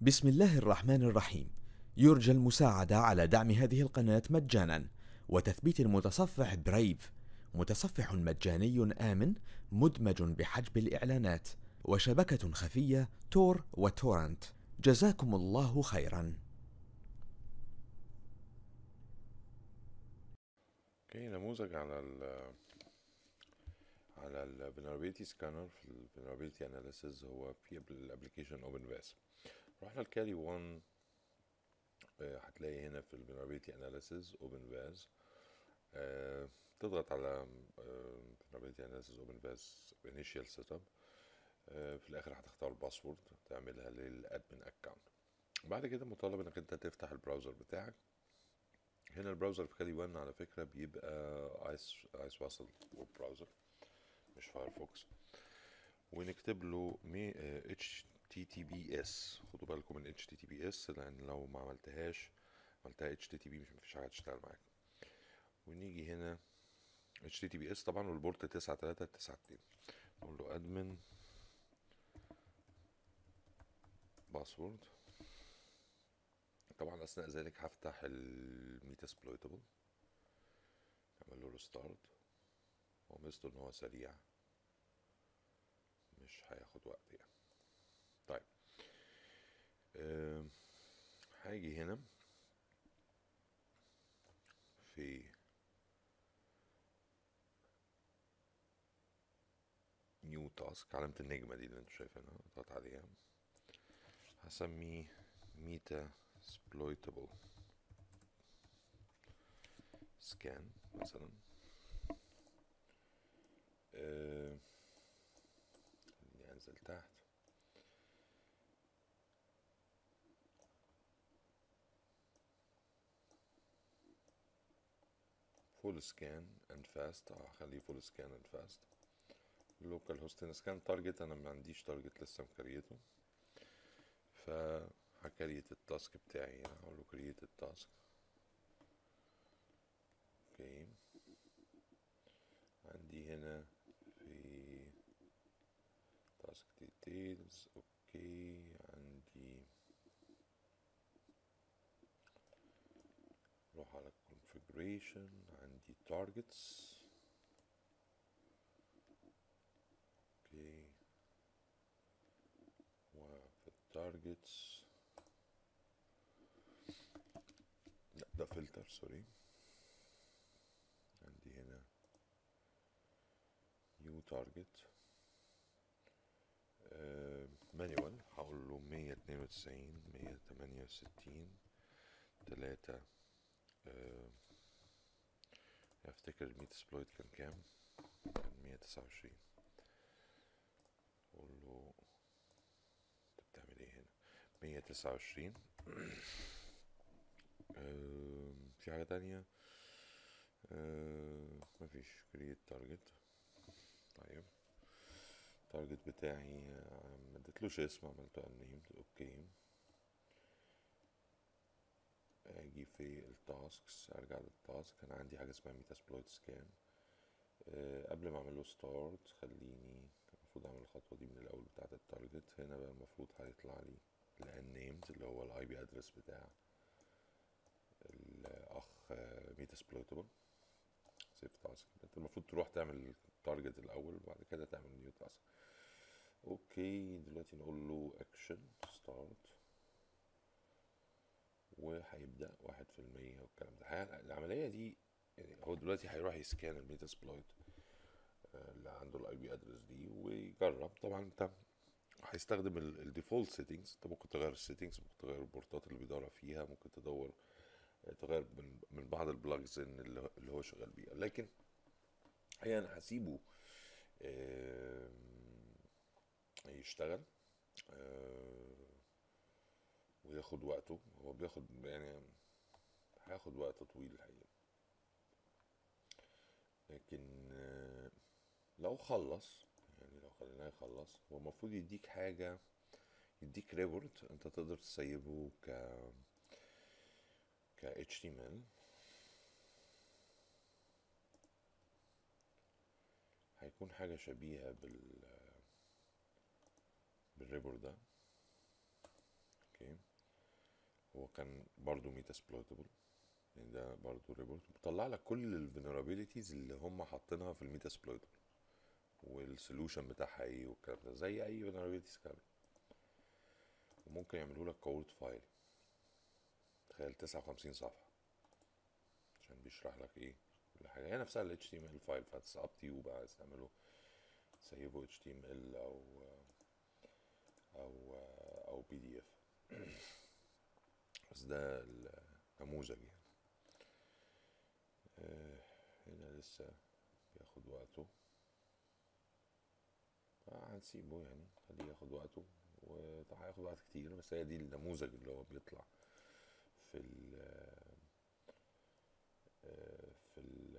بسم الله الرحمن الرحيم. يرجى المساعدة على دعم هذه القناة مجانا. وتثبيت المتصفح برايف متصفح مجاني آمن مدمج بحجب الإعلانات. وشبكة خفية تور وتورنت. جزاكم الله خيرا. okay نموذج على ال على ال vulnerability scanner. في vulnerability analysis هو في ال application OpenVAS رحنا ل Kali 1 آه، هتلاقي هنا في ال vulnerability analysis OpenVAS آه، تضغط على آه، vulnerability analysis OpenVAS initial setup. آه، في الآخر هتختار ال password تعملها لل admin account بعد كده مطالب إنك أنت تفتح ال browser بتاعك. هنا ال browser في Kali 1 على فكرة بيبقى Iceweasel web browser مش Firefox ونكتب له مي اتش تي تي بي اس خدوا بالكم من HTTPS لأن لو ما عملتهاش عملتها HTTP مش مفيش حاجة هتشتغل معاك. ونيجي هنا. HTTPS طبعا وال port 9392 نقول له admin password طبعا أثناء ذلك هفتح ال Metasploitable أعمل له restart هو ميزته إن هو سريع. مش هياخد وقت يعني. طيب. أم، هاجي هنا في new task علامة النجمة دي اللي أنتوا شايفينها اضغط عليها. هسميه Meta exploitable scan مثلا. خليني انزل تحت. Scan and fast. آه هخليه scan and fast. Local host and scan target أنا ما عنديش target لسه مكريته. ف ه create ال task بتاعي هنا هقول له create ال task. okay عندي هنا في task details okay عندي روح على configuration عندي targets. okay وفي ال targets لا ده filter sorry عندي هنا new target manual هقول له مية اتنين وتسعين مية تمانية وستين تلاتة افتكر ال Metasploit كان كام كان مية تسعة وعشرين أقول له انت بتعمل إيه هنا مية تسعة وعشرين في حاجة تانية آم، مفيش create target. طيب ال target بتاعي ما اديتلوش اسم عملته unnamed okay أجي في ال tasks ارجع لل task. أنا عندي حاجة اسمها Metasploit scan. قبل ما اعمل له start خليني المفروض اعمل الخطوة دي من الأول بتاعة ال target هنا بقى المفروض هيطلع لي ال names اللي هو ال IP address بتاع الأخ Metasploitable. save task. انت المفروض تروح تعمل ال target الأول وبعد كده تعمل new task okay دلوقتي نقول له اكشن start وهيبدأ واحد في المية والكلام ده. ه- العملية دي يعني هو دلوقتي هيروح ي scan ال Metasploit آه، اللي عنده ال IP address دي ويجرب. طبعا انت هيستخدم ال default settings انت ممكن تغير ال settings ممكن تغير ال port ات اللي بيدور فيها ممكن تدور تغير من من بعض ال plugs اللي هو- شغال بيها لكن هي أنا هسيبه يشتغل. آه، وياخد وقته. هو بياخد يعني هياخد وقت طويل الحقيقة. لكن آه، لو خلص يعني لو خليناه يخلص هو المفروض يديك حاجة يديك ريبورت انت تقدر تسيبه ك ك HTML هيكون حاجة شبيهة بال بال report ده. okay. هو كان برضو Metasploitable يعني ده برضو report بيطلع لك كل ال vulnerabilities اللي هم حاطينها في ال Metasploitable وال solution بتاعها إيه والكلام ده. زي أي vulnerability scanner وممكن يعملوا لك ك Word file تخيل 59 صفحة. عشان بيشرح لك إيه كل حاجة. هي نفسها ال HTML file that's up to بقى. عايز تعمله تسيبه HTML أو أو أو PDF بس ده النموذج يعني. آه، هنا لسه بياخد وقته. آه، هنسيبه يعني خليه ياخد وقته. وهياخد وقت كتير بس هي دي النموذج اللي هو بيطلع في ال آه، في ال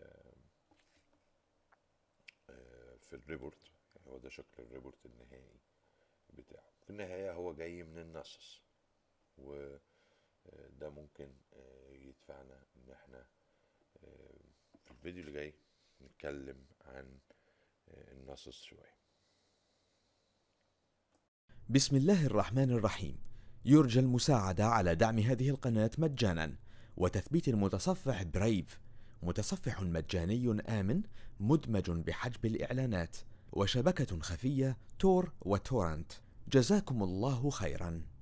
في ال report يعني هو ده شكل ال report النهائي بتاعه. في النهاية هو جاي من ال Nessus. وده ممكن آه، يدفعنا إن إحنا آه، في الفيديو اللي جاي نتكلم عن آه، ال Nessus شوية. بسم الله الرحمن الرحيم. يرجى المساعدة على دعم هذه القناة مجانا. وتثبيت المتصفح برايف متصفح مجاني آمن مدمج بحجب الإعلانات. وشبكة خفية تور وتورنت جزاكم الله خيرا.